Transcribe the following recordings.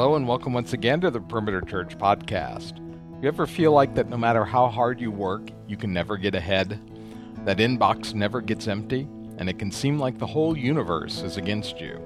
Hello, and welcome once again to the Perimeter Church podcast. You ever feel like that no matter how hard you work, you can never get ahead? That inbox never gets empty, and it can seem like the whole universe is against you.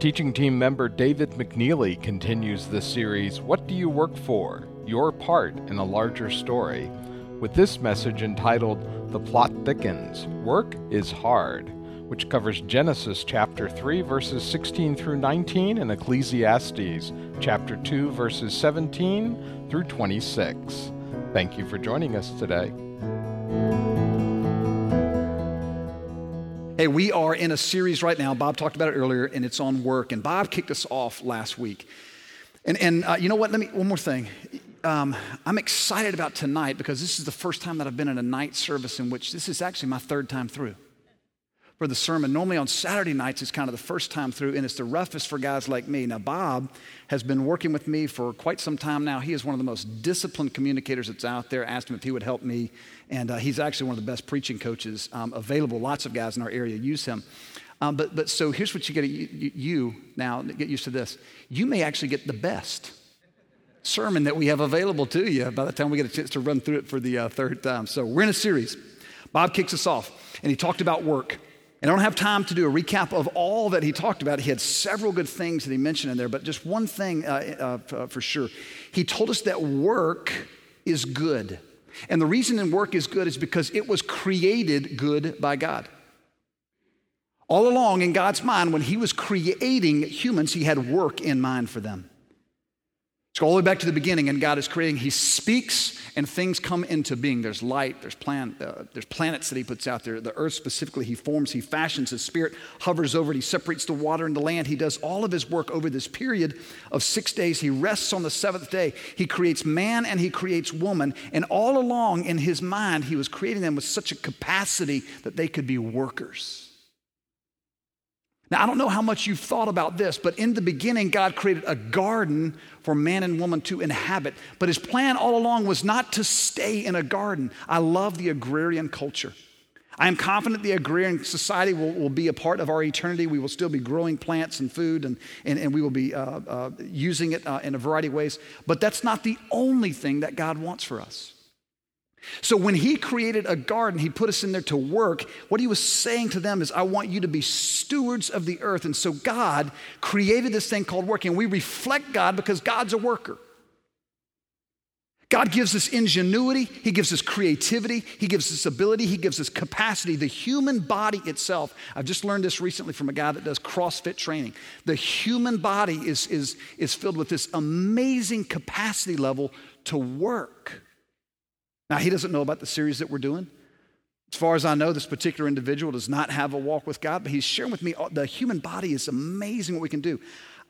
Teaching team member David McNeely continues this series, What Do You Work For? Your Part in a Larger Story, with this message entitled The Plot Thickens Work is Hard which covers Genesis chapter 3, verses 16 through 19, and Ecclesiastes chapter 2, verses 17 through 26. Thank you for joining us today. Hey, we are in a series right now. Bob talked about it earlier, and it's on work. And Bob kicked us off last week. And, and uh, you know what? Let me, one more thing. Um, I'm excited about tonight because this is the first time that I've been in a night service in which this is actually my third time through for the sermon. Normally on Saturday nights, it's kind of the first time through, and it's the roughest for guys like me. Now, Bob has been working with me for quite some time now. He is one of the most disciplined communicators that's out there. I asked him if he would help me, and uh, he's actually one of the best preaching coaches um, available. Lots of guys in our area use him. Um, but, but so here's what you get you, you now get used to this. You may actually get the best sermon that we have available to you by the time we get a chance to run through it for the uh, third time. So we're in a series. Bob kicks us off, and he talked about work. And I don't have time to do a recap of all that he talked about. He had several good things that he mentioned in there, but just one thing uh, uh, for sure. He told us that work is good. And the reason in work is good is because it was created good by God. All along in God's mind, when he was creating humans, he had work in mind for them. Let's go all the way back to the beginning, and God is creating. He speaks, and things come into being. There's light, there's, plan, uh, there's planets that He puts out there. The earth specifically, He forms, He fashions, His Spirit hovers over it, He separates the water and the land. He does all of His work over this period of six days. He rests on the seventh day. He creates man and He creates woman, and all along in His mind, He was creating them with such a capacity that they could be workers. Now, I don't know how much you've thought about this, but in the beginning, God created a garden for man and woman to inhabit. But his plan all along was not to stay in a garden. I love the agrarian culture. I am confident the agrarian society will, will be a part of our eternity. We will still be growing plants and food, and, and, and we will be uh, uh, using it uh, in a variety of ways. But that's not the only thing that God wants for us. So when he created a garden, he put us in there to work. What he was saying to them is, I want you to be stewards of the earth. And so God created this thing called work, and we reflect God because God's a worker. God gives us ingenuity, He gives us creativity, He gives us ability, He gives us capacity. The human body itself, I've just learned this recently from a guy that does CrossFit training. The human body is, is, is filled with this amazing capacity level to work. Now, he doesn't know about the series that we're doing. As far as I know, this particular individual does not have a walk with God, but he's sharing with me uh, the human body is amazing what we can do.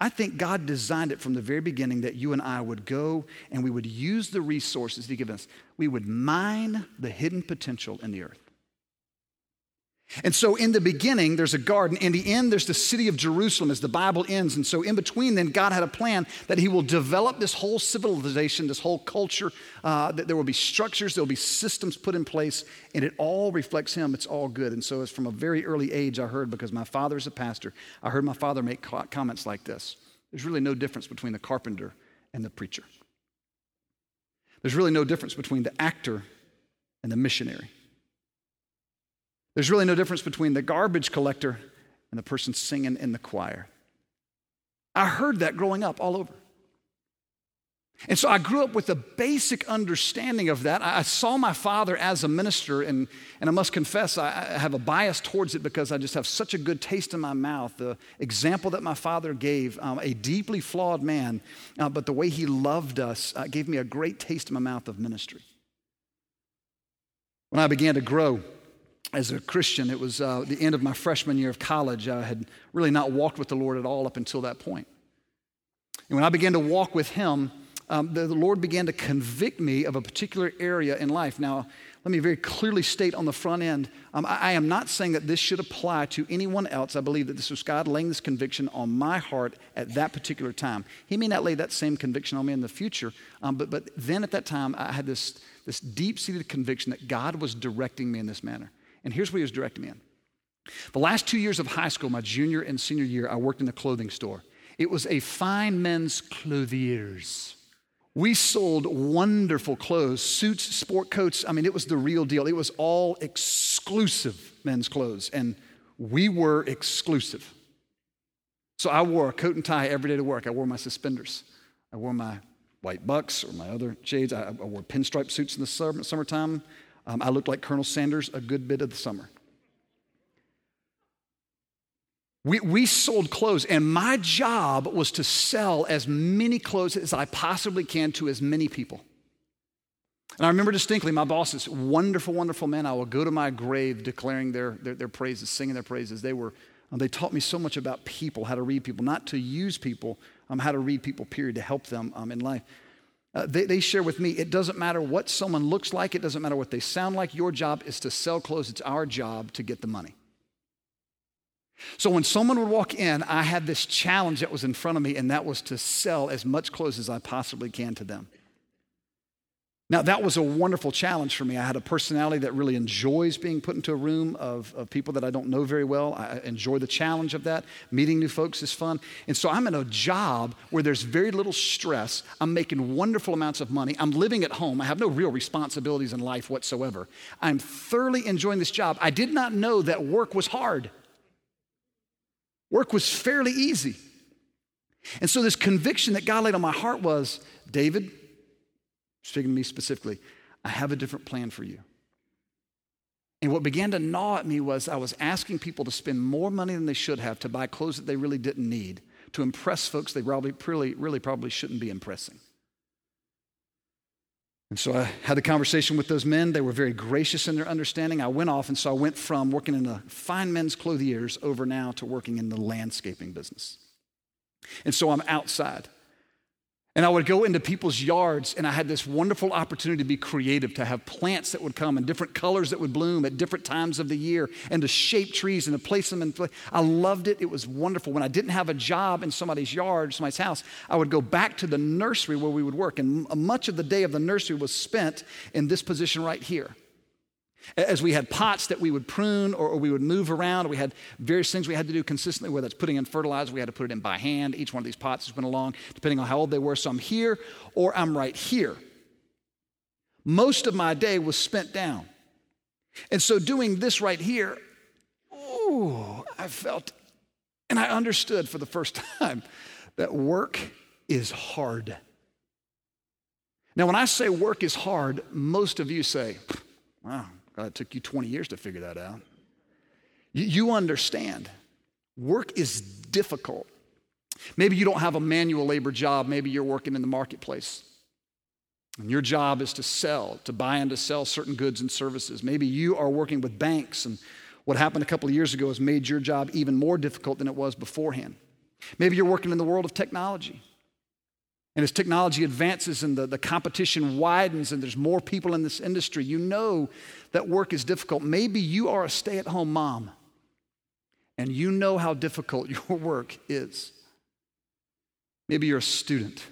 I think God designed it from the very beginning that you and I would go and we would use the resources He given us. We would mine the hidden potential in the earth. And so, in the beginning, there's a garden. In the end, there's the city of Jerusalem as the Bible ends. And so, in between, then, God had a plan that He will develop this whole civilization, this whole culture. Uh, that there will be structures, there will be systems put in place, and it all reflects Him. It's all good. And so, as from a very early age, I heard, because my father is a pastor, I heard my father make comments like this There's really no difference between the carpenter and the preacher, there's really no difference between the actor and the missionary. There's really no difference between the garbage collector and the person singing in the choir. I heard that growing up all over. And so I grew up with a basic understanding of that. I saw my father as a minister, and, and I must confess, I, have a bias towards it because I just have such a good taste in my mouth. The example that my father gave, um, a deeply flawed man, uh, but the way he loved us uh, gave me a great taste in my mouth of ministry. When I began to grow, as a Christian, it was uh, the end of my freshman year of college. I had really not walked with the Lord at all up until that point. And when I began to walk with Him, um, the, the, Lord began to convict me of a particular area in life. Now, let me very clearly state on the front end um, I, I, am not saying that this should apply to anyone else. I believe that this was God laying this conviction on my heart at that particular time. He may not lay that same conviction on me in the future, um, but, but then at that time, I had this, this deep seated conviction that God was directing me in this manner. And here's what he was directing me in. The last two years of high school, my junior and senior year, I worked in a clothing store. It was a fine men's clothiers. We sold wonderful clothes, suits, sport coats. I mean, it was the real deal. It was all exclusive men's clothes, and we were exclusive. So I wore a coat and tie every day to work. I wore my suspenders. I wore my white bucks or my other shades. I, I wore pinstripe suits in the summer, summertime. Um, I looked like Colonel Sanders a good bit of the summer. We, we sold clothes, and my job was to sell as many clothes as I possibly can to as many people. And I remember distinctly my bosses, wonderful, wonderful men. I will go to my grave declaring their, their, their praises, singing their praises. They were, um, they taught me so much about people, how to read people, not to use people, um, how to read people, period, to help them um, in life. Uh, they, they share with me it doesn't matter what someone looks like, it doesn't matter what they sound like. Your job is to sell clothes. It's our job to get the money. So when someone would walk in, I had this challenge that was in front of me, and that was to sell as much clothes as I possibly can to them. Now, that was a wonderful challenge for me. I had a personality that really enjoys being put into a room of, of people that I don't know very well. I enjoy the challenge of that. Meeting new folks is fun. And so I'm in a job where there's very little stress. I'm making wonderful amounts of money. I'm living at home. I have no real responsibilities in life whatsoever. I'm thoroughly enjoying this job. I did not know that work was hard. Work was fairly easy. And so, this conviction that God laid on my heart was David, speaking to me specifically, I have a different plan for you. And what began to gnaw at me was I was asking people to spend more money than they should have to buy clothes that they really didn't need, to impress folks they probably, really, really probably shouldn't be impressing. And so I had a conversation with those men. They were very gracious in their understanding. I went off, and so I went from working in the fine men's clothiers over now to working in the landscaping business. And so I'm outside. And I would go into people's yards, and I had this wonderful opportunity to be creative, to have plants that would come in different colors that would bloom at different times of the year, and to shape trees and to place them in. Place. I loved it. It was wonderful. When I didn't have a job in somebody's yard, somebody's house, I would go back to the nursery where we would work. And much of the day of the nursery was spent in this position right here. As we had pots that we would prune or, we would move around, we had various things we had to do consistently, whether it's putting in fertilizer, we had to put it in by hand. Each one of these pots has been along, depending on how old they were. So I'm here or I'm right here. Most of my day was spent down. And so doing this right here, ooh, I felt and I understood for the first time that work is hard. Now, when I say work is hard, most of you say, wow, God, it took you 20 years to figure that out. You, you understand. Work is difficult. Maybe you don't have a manual labor job. Maybe you're working in the marketplace. And your job is to sell, to buy and to sell certain goods and services. Maybe you are working with banks, and what happened a couple of years ago has made your job even more difficult than it was beforehand. Maybe you're working in the world of technology. And as technology advances and the, the competition widens and there's more people in this industry, you know that work is difficult. Maybe you are a stay at home mom and you know how difficult your work is. Maybe you're a student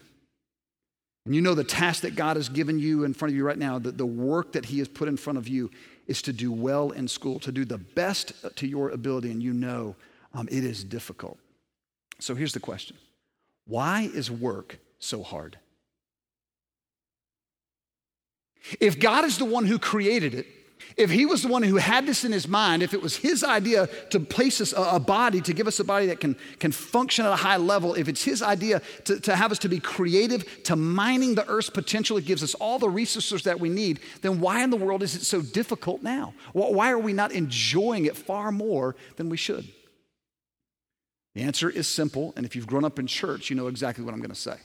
and you know the task that God has given you in front of you right now, that the work that He has put in front of you is to do well in school, to do the best to your ability, and you know um, it is difficult. So here's the question Why is work so hard? If God is the one who created it, if he was the one who had this in his mind, if it was his idea to place us a, body, to give us a body that can, can function at a high level, if it's his idea to, to have us to be creative, to mining the earth's potential, it gives us all the resources that we need, then why in the world is it so difficult now? Why are we not enjoying it far more than we should? The answer is simple, and if you've grown up in church, you know exactly what I'm going to say.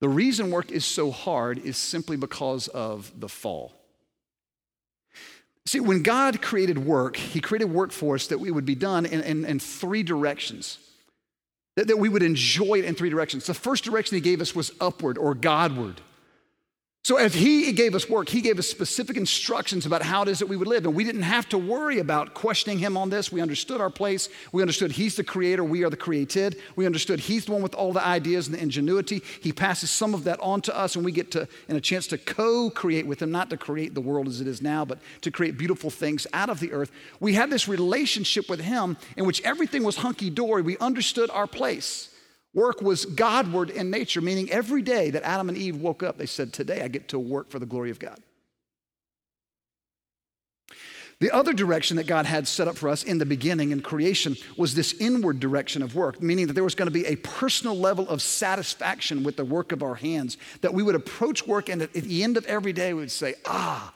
The reason work is so hard is simply because of the fall. See, when God created work, He created work for us that we would be done in, in, in three directions, that, that we would enjoy it in three directions. The first direction He gave us was upward or Godward. So, as he gave us work, he gave us specific instructions about how it is that we would live. And we didn't have to worry about questioning him on this. We understood our place. We understood he's the creator, we are the created. We understood he's the one with all the ideas and the ingenuity. He passes some of that on to us, and we get to, in a chance to co create with him, not to create the world as it is now, but to create beautiful things out of the earth. We had this relationship with him in which everything was hunky dory. We understood our place. Work was Godward in nature, meaning every day that Adam and Eve woke up, they said, Today I get to work for the glory of God. The other direction that God had set up for us in the beginning in creation was this inward direction of work, meaning that there was going to be a personal level of satisfaction with the work of our hands, that we would approach work and at the end of every day we would say, Ah,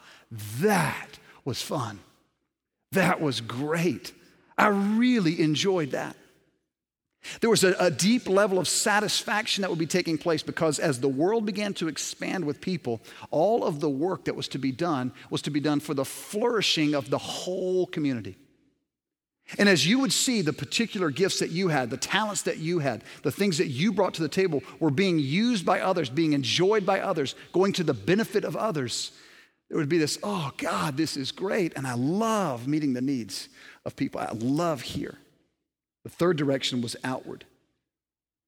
that was fun. That was great. I really enjoyed that. There was a, a, deep level of satisfaction that would be taking place because as the world began to expand with people, all of the work that was to be done was to be done for the flourishing of the whole community. And as you would see, the particular gifts that you had, the talents that you had, the things that you brought to the table were being used by others, being enjoyed by others, going to the benefit of others. There would be this, oh God, this is great. And I love meeting the needs of people. I love here. The third direction was outward,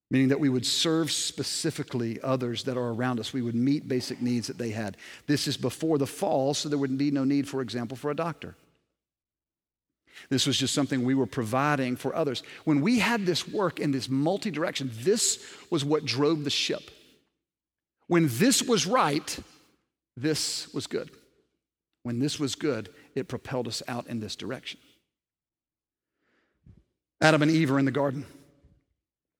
meaning that we would serve specifically others that are around us. We would meet basic needs that they had. This is before the fall, so there would be no need, for example, for a doctor. This was just something we were providing for others. When we had this work in this multi direction, this was what drove the ship. When this was right, this was good. When this was good, it propelled us out in this direction. Adam and Eve are in the garden.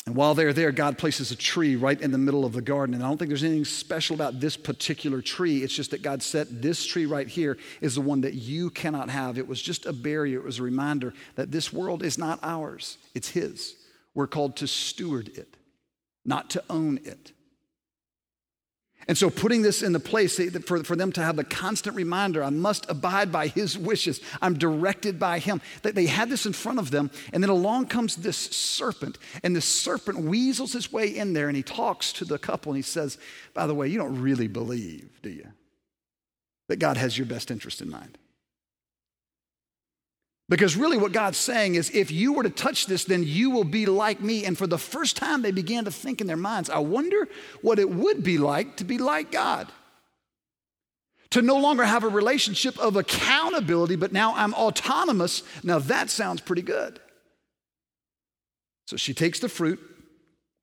And while they're there, God places a tree right in the middle of the garden. And I don't think there's anything special about this particular tree. It's just that God said, this tree right here is the one that you cannot have. It was just a barrier, it was a reminder that this world is not ours, it's His. We're called to steward it, not to own it. And so, putting this in the place for, for them to have the constant reminder, I must abide by his wishes. I'm directed by him. That they had this in front of them, and then along comes this serpent. And the serpent weasels his way in there, and he talks to the couple, and he says, By the way, you don't really believe, do you? That God has your best interest in mind. Because really, what God's saying is, if you were to touch this, then you will be like me. And for the first time, they began to think in their minds, I wonder what it would be like to be like God. To no longer have a relationship of accountability, but now I'm autonomous. Now that sounds pretty good. So she takes the fruit,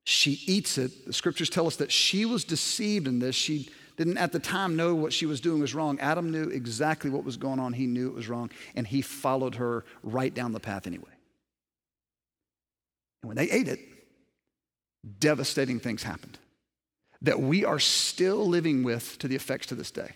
she eats it. The scriptures tell us that she was deceived in this. She didn't at the time know what she was doing was wrong. Adam knew exactly what was going on. He knew it was wrong, and he followed her right down the path anyway. And when they ate it, devastating things happened that we are still living with to the effects to this day.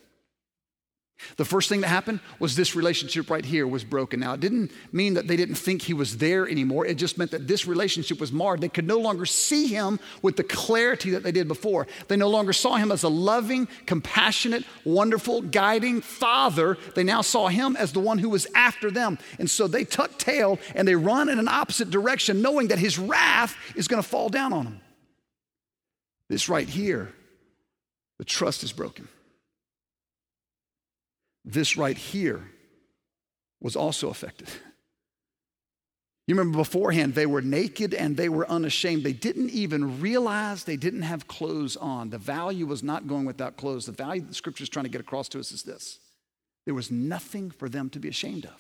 The first thing that happened was this relationship right here was broken. Now, it didn't mean that they didn't think he was there anymore. It just meant that this relationship was marred. They could no longer see him with the clarity that they did before. They no longer saw him as a loving, compassionate, wonderful, guiding father. They now saw him as the one who was after them. And so they tuck tail and they run in an opposite direction, knowing that his wrath is going to fall down on them. This right here, the trust is broken. This right here was also affected. You remember beforehand, they were naked and they were unashamed. They didn't even realize they didn't have clothes on. The value was not going without clothes. The value the scripture is trying to get across to us is this there was nothing for them to be ashamed of.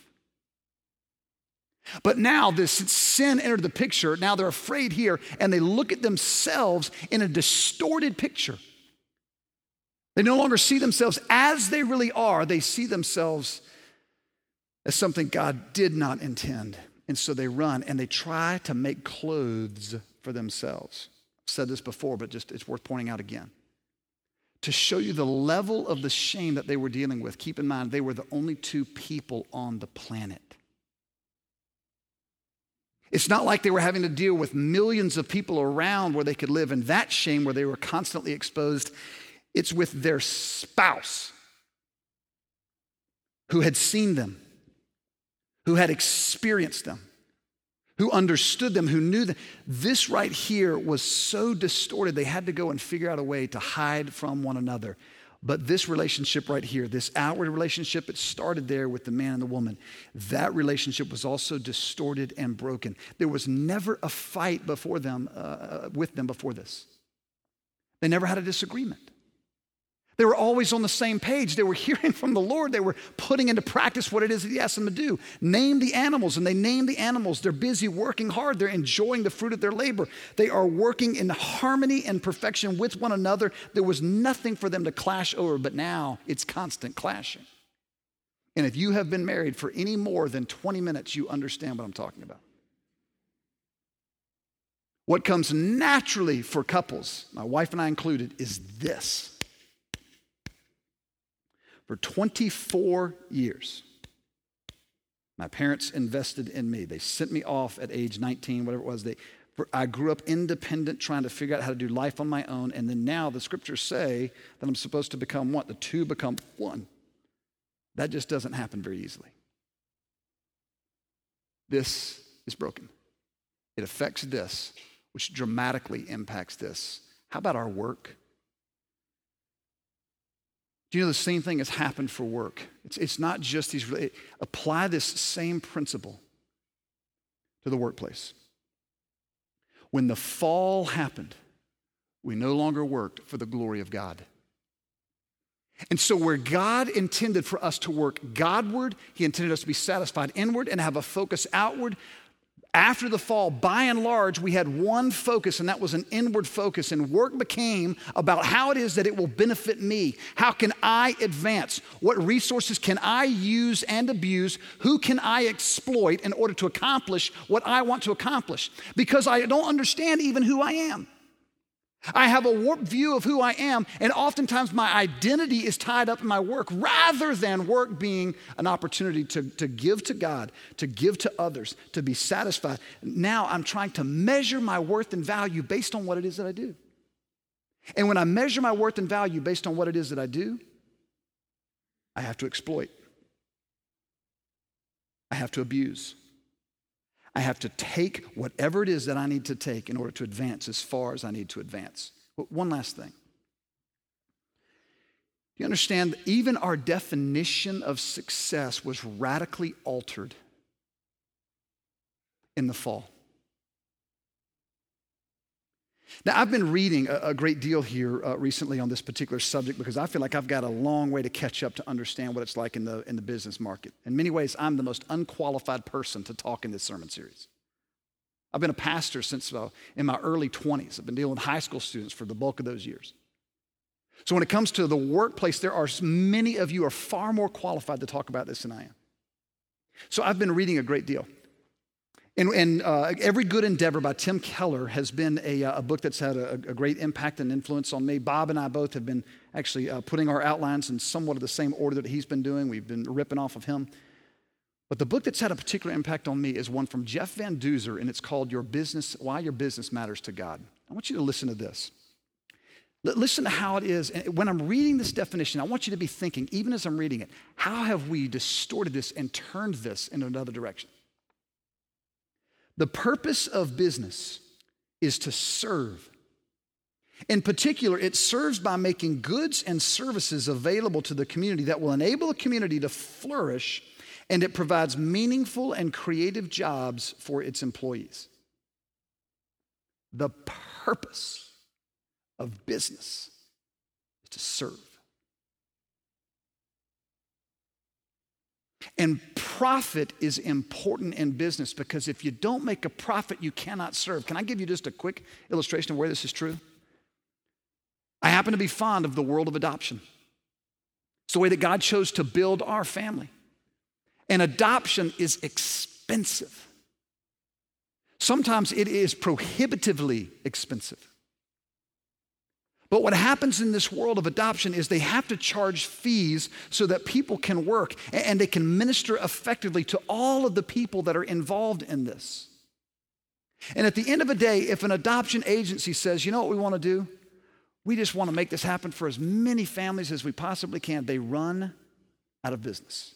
But now this sin entered the picture. Now they're afraid here and they look at themselves in a distorted picture. They no longer see themselves as they really are, they see themselves as something God did not intend. And so they run and they try to make clothes for themselves. I've said this before, but just it's worth pointing out again. To show you the level of the shame that they were dealing with, keep in mind they were the only two people on the planet. It's not like they were having to deal with millions of people around where they could live in that shame where they were constantly exposed it's with their spouse who had seen them, who had experienced them, who understood them, who knew them. This right here was so distorted, they had to go and figure out a way to hide from one another. But this relationship right here, this outward relationship, it started there with the man and the woman. That relationship was also distorted and broken. There was never a fight before them, uh, with them before this. They never had a disagreement. They were always on the same page. They were hearing from the Lord. They were putting into practice what it is that He asked them to do. Name the animals, and they name the animals. They're busy working hard. They're enjoying the fruit of their labor. They are working in harmony and perfection with one another. There was nothing for them to clash over, but now it's constant clashing. And if you have been married for any more than 20 minutes, you understand what I'm talking about. What comes naturally for couples, my wife and I included, is this for 24 years, my parents invested in me. They sent me off at age 19, whatever it was. They, I grew up independent, trying to figure out how to do life on my own. And then now the scriptures say that I'm supposed to become what? The two become one. That just doesn't happen very easily. This is broken. It affects this, which dramatically impacts this. How about our work? Do you know the same thing has happened for work? It's, it's not just these, apply this same principle to the workplace. When the fall happened, we no longer worked for the glory of God. And so, where God intended for us to work Godward, He intended us to be satisfied inward and have a focus outward. After the fall, by and large, we had one focus, and that was an inward focus. And work became about how it is that it will benefit me. How can I advance? What resources can I use and abuse? Who can I exploit in order to accomplish what I want to accomplish? Because I don't understand even who I am. I have a warped view of who I am, and oftentimes my identity is tied up in my work rather than work being an opportunity to, to give to God, to give to others, to be satisfied. Now I'm trying to measure my worth and value based on what it is that I do. And when I measure my worth and value based on what it is that I do, I have to exploit, I have to abuse. I have to take whatever it is that I need to take in order to advance as far as I need to advance. But one last thing. Do you understand? Even our definition of success was radically altered in the fall. Now, I've been reading a, a great deal here uh, recently on this particular subject because I feel like I've got a long way to catch up to understand what it's like in the, in the business market. In many ways, I'm the most unqualified person to talk in this sermon series. I've been a pastor since uh, in my early 20s. I've been dealing with high school students for the bulk of those years. So, when it comes to the workplace, there are many of you are far more qualified to talk about this than I am. So, I've been reading a great deal. And, and uh, Every Good Endeavor by Tim Keller has been a, uh, a book that's had a, a, great impact and influence on me. Bob and I both have been actually uh, putting our outlines in somewhat of the same order that he's been doing. We've been ripping off of him. But the book that's had a particular impact on me is one from Jeff Van Duzer, and it's called Your Business Why Your Business Matters to God. I want you to listen to this. L- listen to how it is. And when I'm reading this definition, I want you to be thinking, even as I'm reading it, how have we distorted this and turned this in another direction? The purpose of business is to serve. In particular, it serves by making goods and services available to the community that will enable the community to flourish, and it provides meaningful and creative jobs for its employees. The purpose of business is to serve. And profit is important in business because if you don't make a profit, you cannot serve. Can I give you just a quick illustration of where this is true? I happen to be fond of the world of adoption. It's the way that God chose to build our family. And adoption is expensive. Sometimes it is prohibitively expensive. But what happens in this world of adoption is they have to charge fees so that people can work and they can minister effectively to all of the people that are involved in this. And at the end of the day, if an adoption agency says, you know what we want to do? We just want to make this happen for as many families as we possibly can, they run out of business.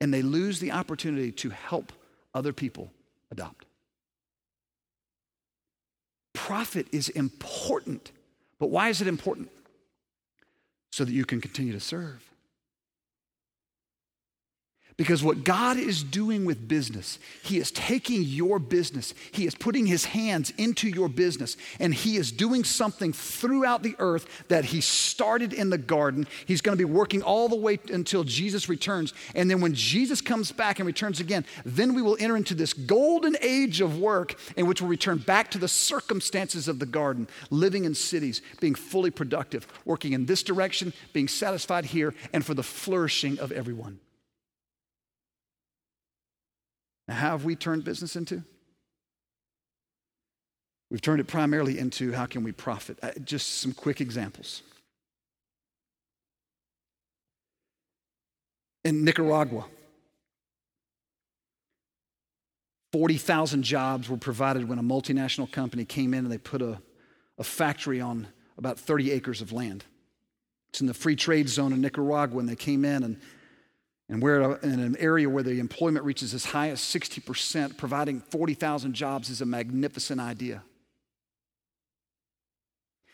And they lose the opportunity to help other people adopt. Profit is important. But why is it important? so that you can continue to serve. Because what God is doing with business, He is taking your business, He is putting His hands into your business, and He is doing something throughout the earth that He started in the garden. He's going to be working all the way until Jesus returns. And then when Jesus comes back and returns again, then we will enter into this golden age of work in which we'll return back to the circumstances of the garden, living in cities, being fully productive, working in this direction, being satisfied here, and for the flourishing of everyone. Now, how have we turned business into? We've turned it primarily into how can we profit? Uh, just some quick examples. In Nicaragua, 40,000 jobs were provided when a multinational company came in and they put a, a factory on about 30 acres of land. It's in the free trade zone in Nicaragua, and they came in and and we're in an area where the employment reaches as high as 60%, providing 40,000 jobs is a magnificent idea.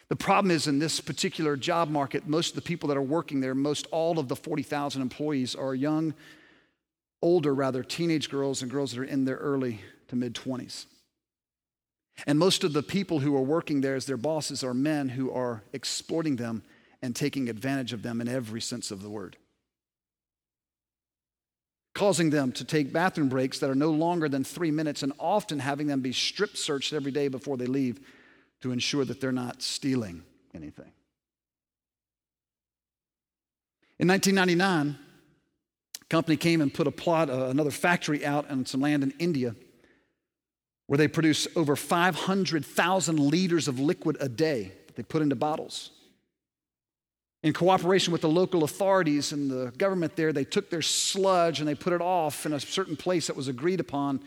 The problem is in this particular job market, most of the people that are working there, most all of the 40,000 employees are young, older rather, teenage girls and girls that are in their early to mid 20s. And most of the people who are working there as their bosses are men who are exploiting them and taking advantage of them in every sense of the word causing them to take bathroom breaks that are no longer than three minutes and often having them be strip searched every day before they leave to ensure that they're not stealing anything. In 1999, a company came and put a plot, uh, another factory out on some land in India where they produce over 500,000 liters of liquid a day that they put into bottles in cooperation with the local authorities and the government there, they took their sludge and they put it off in a certain place that was agreed upon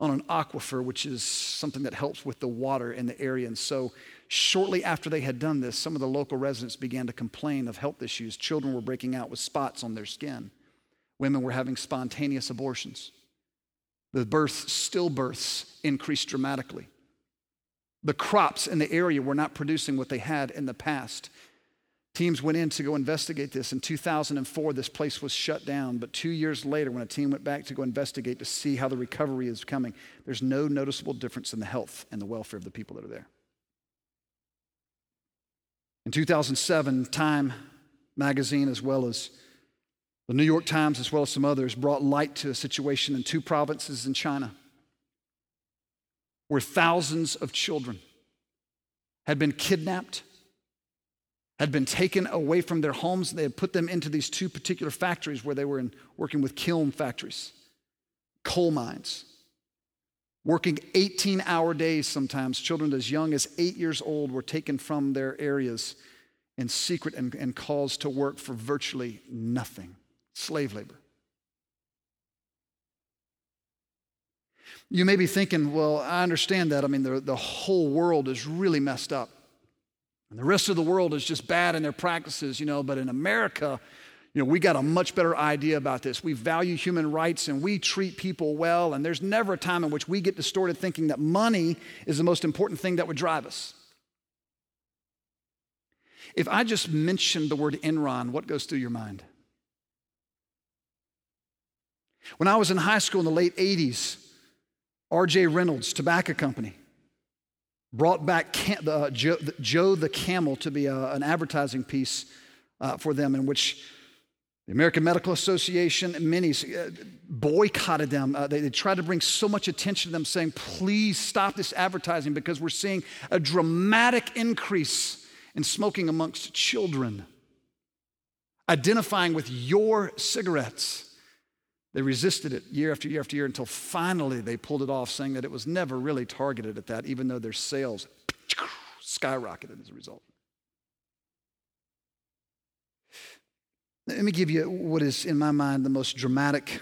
on an aquifer, which is something that helps with the water in the area. And so, shortly after they had done this, some of the local residents began to complain of health issues. Children were breaking out with spots on their skin, women were having spontaneous abortions. The births, stillbirths increased dramatically. The crops in the area were not producing what they had in the past. Teams went in to go investigate this. In 2004, this place was shut down. But two years later, when a team went back to go investigate to see how the recovery is coming, there's no noticeable difference in the health and the welfare of the people that are there. In 2007, Time magazine, as well as the New York Times, as well as some others, brought light to a situation in two provinces in China where thousands of children had been kidnapped had been taken away from their homes. They had put them into these two particular factories where they were in, working with kiln factories, coal mines, working 18 hour days sometimes. Children as young as eight years old were taken from their areas in secret and, and caused to work for virtually nothing slave labor. You may be thinking, well, I understand that. I mean, the, the whole world is really messed up. And the rest of the world is just bad in their practices, you know, but in America, you know, we got a much better idea about this. We value human rights and we treat people well, and there's never a time in which we get distorted thinking that money is the most important thing that would drive us. If I just mentioned the word Enron, what goes through your mind? When I was in high school in the late 80s, RJ Reynolds Tobacco Company brought back Cam- uh, Joe, the, Joe, the Camel to be a, uh, an advertising piece uh, for them, in which the American Medical Association and many uh, boycotted them. Uh, they, they, tried to bring so much attention to them, saying, please stop this advertising because we're seeing a dramatic increase in smoking amongst children. Identifying with your cigarettes. They resisted it year after year after year until finally they pulled it off, saying that it was never really targeted at that, even though their sales skyrocketed as a result. Let me give you what is, in my mind, the most dramatic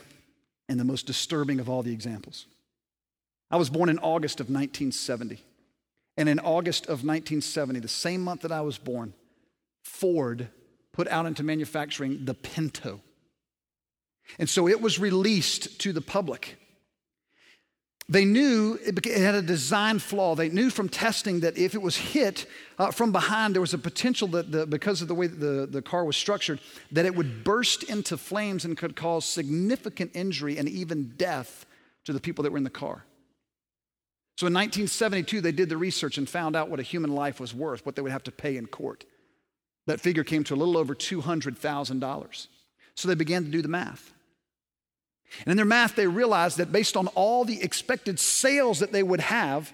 and the most disturbing of all the examples. I was born in August of 1970. And in August of 1970, the same month that I was born, Ford put out into manufacturing the Pinto. And so it was released to the public. They knew it had a design flaw. They knew from testing that if it was hit uh, from behind, there was a potential that the, because of the way the, the car was structured, that it would burst into flames and could cause significant injury and even death to the people that were in the car. So in 1972, they did the research and found out what a human life was worth, what they would have to pay in court. That figure came to a little over $200,000. So they began to do the math. And in their math, they realized that based on all the expected sales that they would have,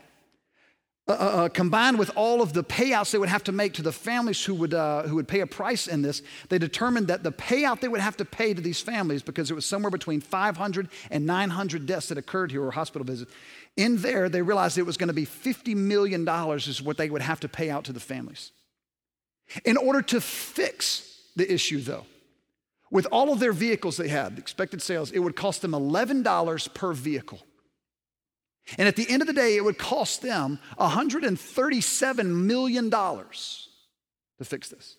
uh, uh, uh, combined with all of the payouts they would have to make to the families who would, uh, who would pay a price in this, they determined that the payout they would have to pay to these families, because it was somewhere between 500 and 900 deaths that occurred here or hospital visits, in there they realized it was going to be $50 million is what they would have to pay out to the families. In order to fix the issue, though, with all of their vehicles they had, expected sales, it would cost them $11 per vehicle. And at the end of the day, it would cost them $137 million to fix this.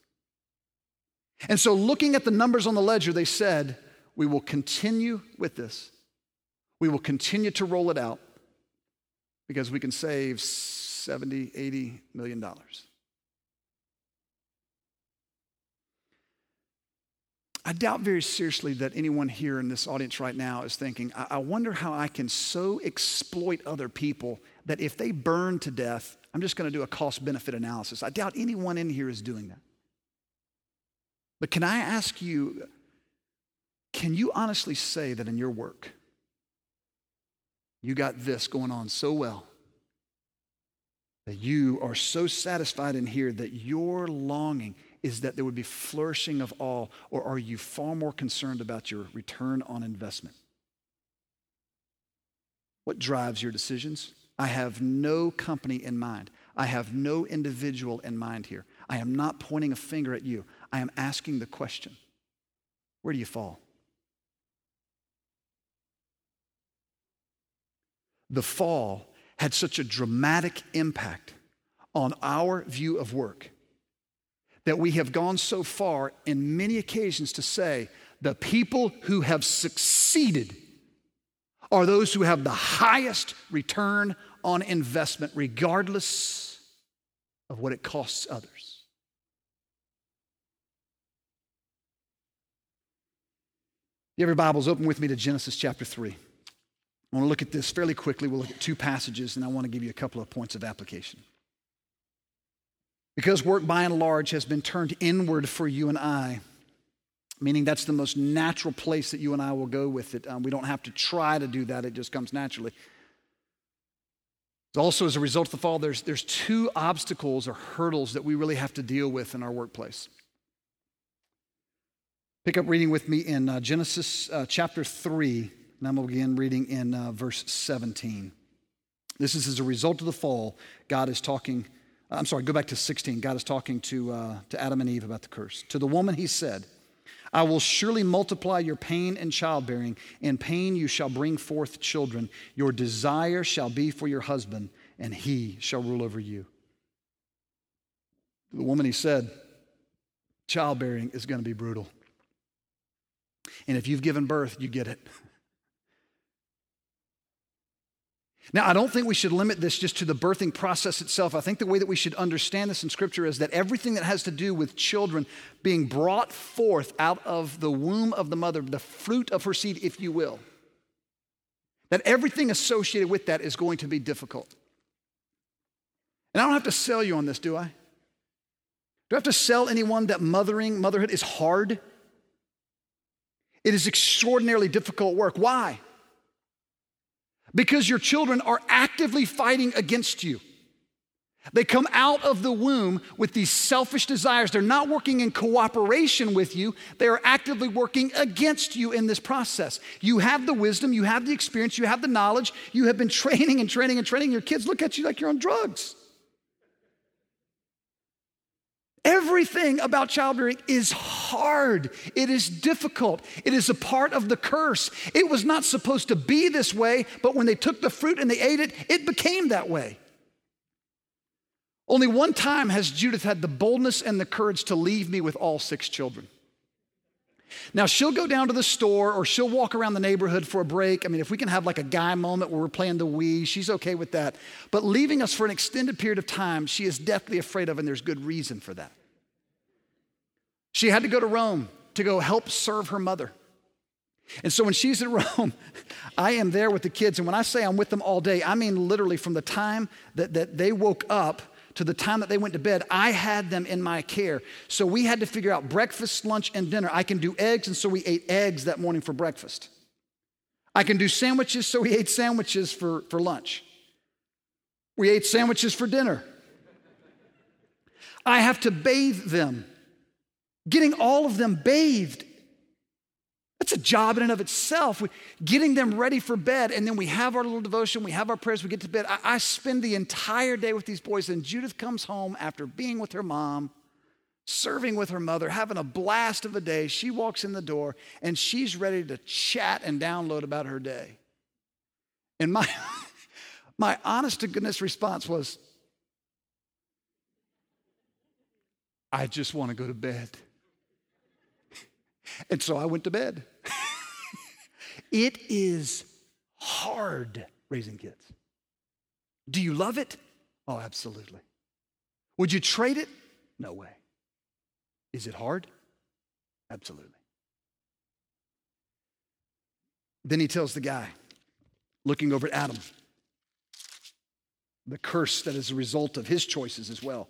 And so, looking at the numbers on the ledger, they said, We will continue with this. We will continue to roll it out because we can save 70, 80 million dollars. I doubt very seriously that anyone here in this audience right now is thinking, I, I wonder how I can so exploit other people that if they burn to death, I'm just going to do a cost benefit analysis. I doubt anyone in here is doing that. But can I ask you, can you honestly say that in your work, you got this going on so well that you are so satisfied in here that your longing is that there would be flourishing of all, or are you far more concerned about your return on investment? What drives your decisions? I have no company in mind. I have no individual in mind here. I am not pointing a finger at you. I am asking the question where do you fall? The fall had such a dramatic impact on our view of work that we have gone so far in many occasions to say the people who have succeeded are those who have the highest return on investment, regardless of what it costs others. You have your Bibles open with me to Genesis chapter 3. I want to look at this fairly quickly. We'll look at two passages, and I want to give you a couple of points of application. Because work by and large has been turned inward for you and I, meaning that's the most natural place that you and I will go with it. Um, we don't have to try to do that, it just comes naturally. Also, as a result of the fall, there's, there's two obstacles or hurdles that we really have to deal with in our workplace. Pick up reading with me in uh, Genesis uh, chapter 3, and I'm going to begin reading in uh, verse 17. This is as a result of the fall, God is talking I'm sorry, go back to 16. God is talking to, uh, to Adam and Eve about the curse. To the woman, he said, I will surely multiply your pain and childbearing. In pain you shall bring forth children. Your desire shall be for your husband, and he shall rule over you. To the woman, he said, Childbearing is going to be brutal. And if you've given birth, you get it. Now, I don't think we should limit this just to the birthing process itself. I think the way that we should understand this in Scripture is that everything that has to do with children being brought forth out of the womb of the mother, the fruit of her seed, if you will, that everything associated with that is going to be difficult. And I don't have to sell you on this, do I? Do I have to sell anyone that mothering, motherhood is hard? It is extraordinarily difficult work. Why? Because your children are actively fighting against you. They come out of the womb with these selfish desires. They're not working in cooperation with you, they are actively working against you in this process. You have the wisdom, you have the experience, you have the knowledge, you have been training and training and training. Your kids look at you like you're on drugs. Everything about childbearing is hard. It is difficult. It is a part of the curse. It was not supposed to be this way, but when they took the fruit and they ate it, it became that way. Only one time has Judith had the boldness and the courage to leave me with all six children. Now, she'll go down to the store or she'll walk around the neighborhood for a break. I mean, if we can have like a guy moment where we're playing the Wii, she's okay with that. But leaving us for an extended period of time, she is deathly afraid of, and there's good reason for that. She had to go to Rome to go help serve her mother. And so when she's in Rome, I am there with the kids. And when I say I'm with them all day, I mean literally from the time that, that they woke up to the time that they went to bed, I had them in my care. So we had to figure out breakfast, lunch, and dinner. I can do eggs, and so we ate eggs that morning for breakfast. I can do sandwiches, so we ate sandwiches for, for lunch. We ate sandwiches for dinner. I have to bathe them. Getting all of them bathed that's a job in and of itself. Getting them ready for bed, and then we have our little devotion, we have our prayers, we get to bed. I, I spend the entire day with these boys, and Judith comes home after being with her mom, serving with her mother, having a blast of a day. She walks in the door, and she's ready to chat and download about her day. And my, my honest to goodness response was, I just want to go to bed. And so I went to bed. it is hard raising kids. Do you love it? Oh, absolutely. Would you trade it? No way. Is it hard? Absolutely. Then he tells the guy, looking over at Adam, the curse that is a result of his choices as well.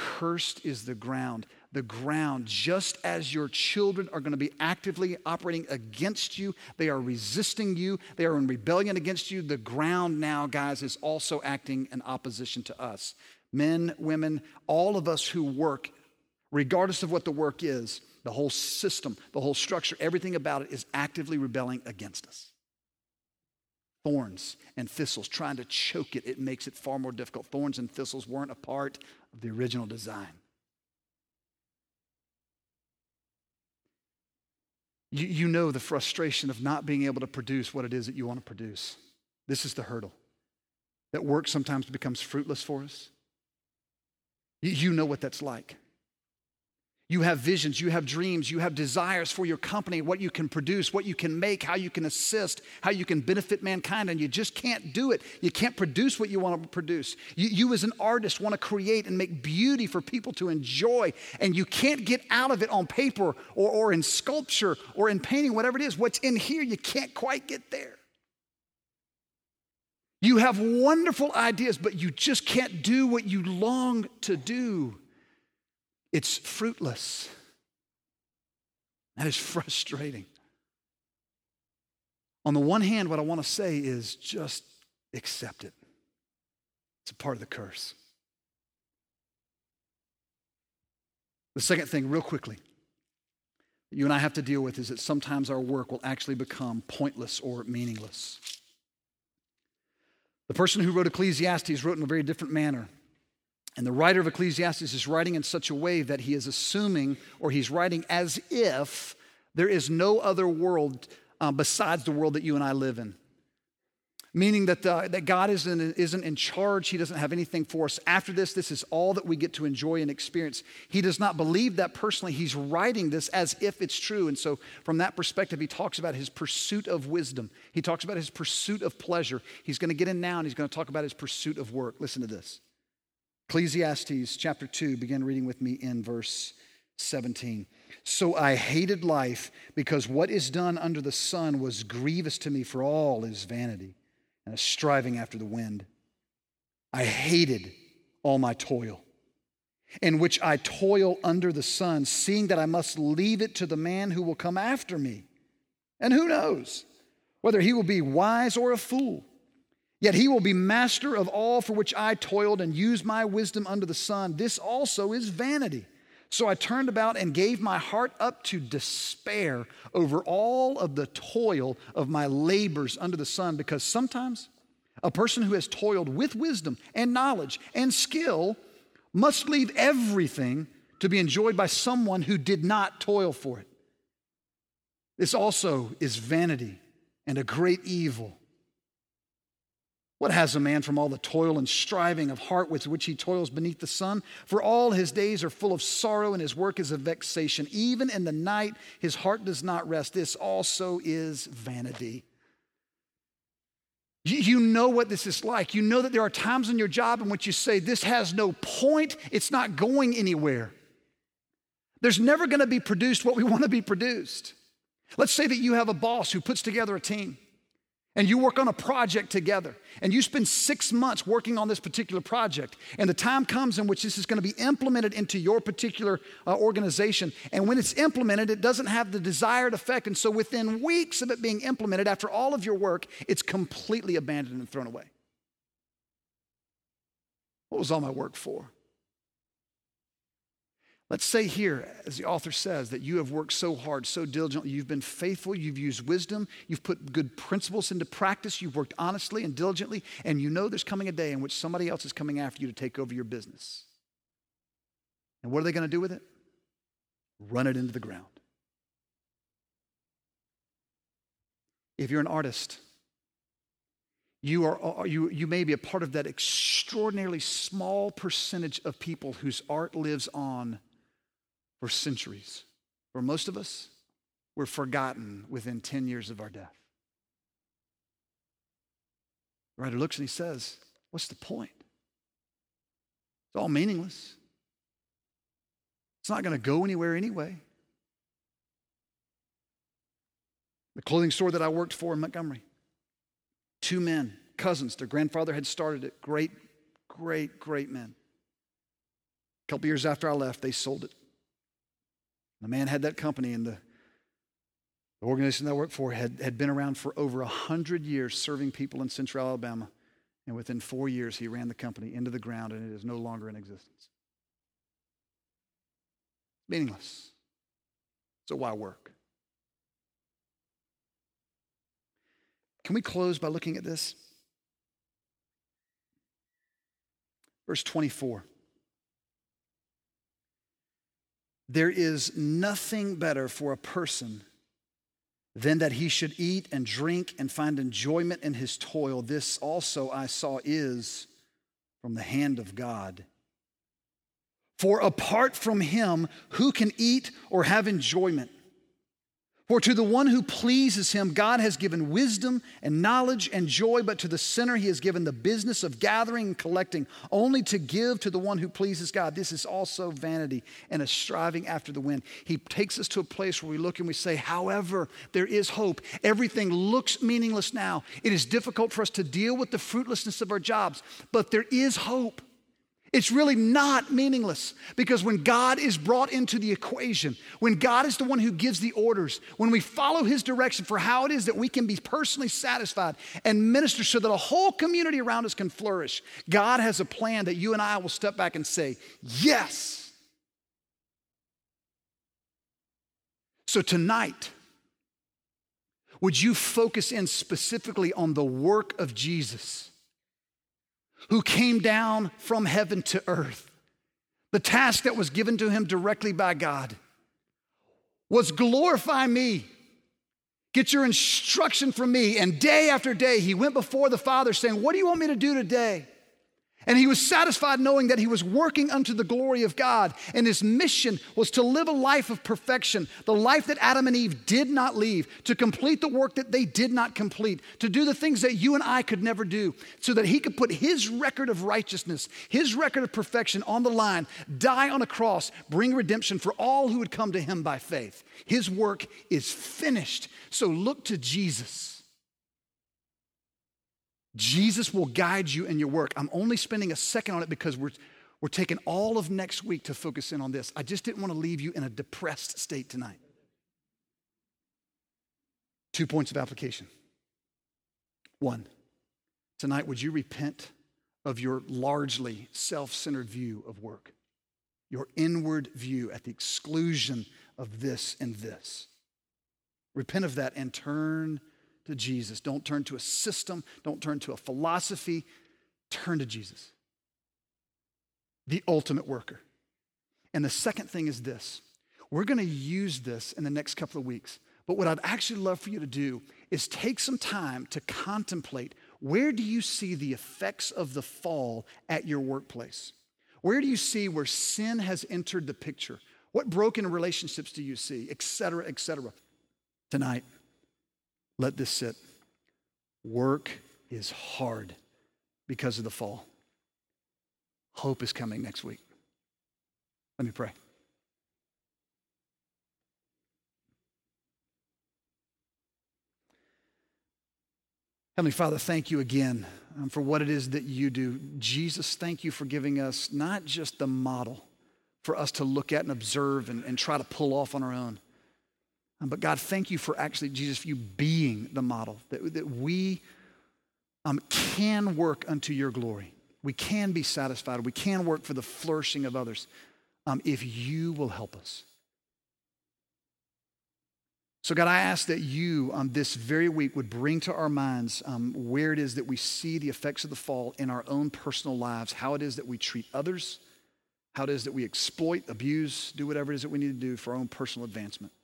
Cursed is the ground. The ground, just as your children are going to be actively operating against you, they are resisting you, they are in rebellion against you. The ground now, guys, is also acting in opposition to us. Men, women, all of us who work, regardless of what the work is, the whole system, the whole structure, everything about it is actively rebelling against us thorns and thistles, trying to choke it, it makes it far more difficult. Thorns and thistles weren't a part of the original design. You, you know the frustration of not being able to produce what it is that you want to produce. This is the hurdle. That work sometimes becomes fruitless for us. You, you know what that's like. You have visions, you have dreams, you have desires for your company, what you can produce, what you can make, how you can assist, how you can benefit mankind, and you just can't do it. You can't produce what you want to produce. You, you, as an artist, want to create and make beauty for people to enjoy, and you can't get out of it on paper or, or in sculpture or in painting, whatever it is. What's in here, you can't quite get there. You have wonderful ideas, but you just can't do what you long to do it's fruitless. That is frustrating. On the one hand, what I want to say is just accept it. It's a part of the curse. The second thing, real quickly, you and I have to deal with is that sometimes our work will actually become pointless or meaningless. The person who wrote Ecclesiastes wrote in a very different manner. And the writer of Ecclesiastes is writing in such a way that he is assuming, or he's writing as if there is no other world uh, besides the world that you and I live in. Meaning that, the, that God isn't, isn't in charge. He doesn't have anything for us after this. This is all that we get to enjoy and experience. He does not believe that personally. He's writing this as if it's true. And so, from that perspective, he talks about his pursuit of wisdom. He talks about his pursuit of pleasure. He's going to get in now and he's going to talk about his pursuit of work. Listen to this. Ecclesiastes chapter 2, begin reading with me in verse 17. So I hated life because what is done under the sun was grievous to me, for all is vanity and a striving after the wind. I hated all my toil, in which I toil under the sun, seeing that I must leave it to the man who will come after me. And who knows whether he will be wise or a fool? Yet he will be master of all for which I toiled and used my wisdom under the sun. This also is vanity. So I turned about and gave my heart up to despair over all of the toil of my labors under the sun, because sometimes a person who has toiled with wisdom and knowledge and skill must leave everything to be enjoyed by someone who did not toil for it. This also is vanity and a great evil. What has a man from all the toil and striving of heart with which he toils beneath the sun? For all his days are full of sorrow, and his work is a vexation. Even in the night, his heart does not rest. This also is vanity. You know what this is like. You know that there are times in your job in which you say, This has no point, it's not going anywhere. There's never going to be produced what we want to be produced. Let's say that you have a boss who puts together a team and you work on a project together. And you spend six months working on this particular project. And the time comes in which this is going to be implemented into your particular uh, organization. And when it's implemented it doesn't have the desired effect. And so within weeks of it being implemented after all of your work it's completely abandoned and thrown away. What was all my work for Let's say here, as the author says, that you have worked so hard, so diligently, you've been faithful, you've used wisdom, you've put good principles into practice, you've worked honestly and diligently, and you know there's coming a day in which somebody else is coming after you to take over your business. And what are they going to do with it? Run it into the ground. If you're an artist, you, are, uh, you, you may be a part of that extraordinarily small percentage of people whose art lives on for centuries. For most of us, we're forgotten within 10 years of our death. The writer looks and he says, What's the point? It's all meaningless. It's not going to go anywhere anyway. The clothing store that I worked for in Montgomery, two men, cousins, their grandfather had started it. Great, great, great men. A couple years after I left, they sold it. The man had that company, and the, the organization that I worked for had, had been around for over 100 years serving people in central Alabama. And within four years, he ran the company into the ground, and it is no longer in existence. Meaningless. So, why work? Can we close by looking at this? Verse 24. There is nothing better for a person than that he should eat and drink and find enjoyment in his toil. This also I saw is from the hand of God. For apart from him, who can eat or have enjoyment? For to the one who pleases him, God has given wisdom and knowledge and joy, but to the sinner, he has given the business of gathering and collecting, only to give to the one who pleases God. This is also vanity and a striving after the wind. He takes us to a place where we look and we say, however, there is hope. Everything looks meaningless now. It is difficult for us to deal with the fruitlessness of our jobs, but there is hope. It's really not meaningless because when God is brought into the equation, when God is the one who gives the orders, when we follow his direction for how it is that we can be personally satisfied and minister so that a whole community around us can flourish, God has a plan that you and I will step back and say, Yes. So tonight, would you focus in specifically on the work of Jesus? Who came down from heaven to earth. The task that was given to him directly by God was glorify me. Get your instruction from me. And day after day, he went before the Father saying, What do you want me to do today? And he was satisfied knowing that he was working unto the glory of God. And his mission was to live a life of perfection, the life that Adam and Eve did not leave, to complete the work that they did not complete, to do the things that you and I could never do, so that he could put his record of righteousness, his record of perfection on the line, die on a cross, bring redemption for all who would come to him by faith. His work is finished. So look to Jesus. Jesus will guide you in your work. I'm only spending a second on it because we're, we're taking all of next week to focus in on this. I just didn't want to leave you in a depressed state tonight. Two points of application. One, tonight, would you repent of your largely self centered view of work? your inward view at the exclusion of this and this. Repent of that and turn to Jesus. Don't turn to a system, don't turn to a philosophy, turn to Jesus, the ultimate worker. And the second thing is this we're going to use this in the next couple of weeks. But what I'd actually love for you to do is take some time to contemplate where do you see the effects of the fall at your workplace? Where do you see where sin has entered the picture? What broken relationships do you see, et cetera, et cetera? Tonight, let this sit. Work is hard because of the fall. Hope is coming next week. Let me pray. Heavenly Father, thank you again um, for what it is that you do. Jesus, thank you for giving us not just the model for us to look at and observe and, and try to pull off on our own. Um, but God, thank you for actually, Jesus, for you being the model, that, that we um, can work unto your glory. We can be satisfied. We can work for the flourishing of others um, if you will help us. So, God, I ask that you um, this very week would bring to our minds um, where it is that we see the effects of the fall in our own personal lives, how it is that we treat others, how it is that we exploit, abuse, do whatever it is that we need to do for our own personal advancement,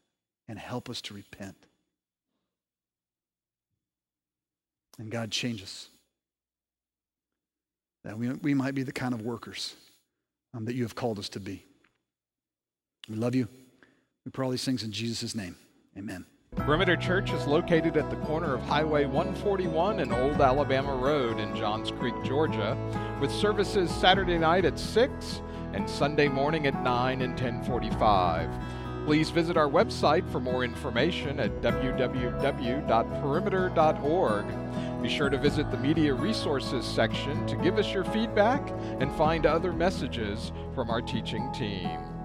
and help us to repent. And God, change us. That we, we might be the kind of workers um, that you have called us to be. We love you. We pray all these things in Jesus' name. Amen. Perimeter Church is located at the corner of Highway 141 and Old Alabama Road in Johns Creek, Georgia, with services Saturday night at 6 and Sunday morning at 9 and 1045. Please visit our website for more information at www.perimeter.org. Be sure to visit the Media Resources section to give us your feedback and find other messages from our teaching team.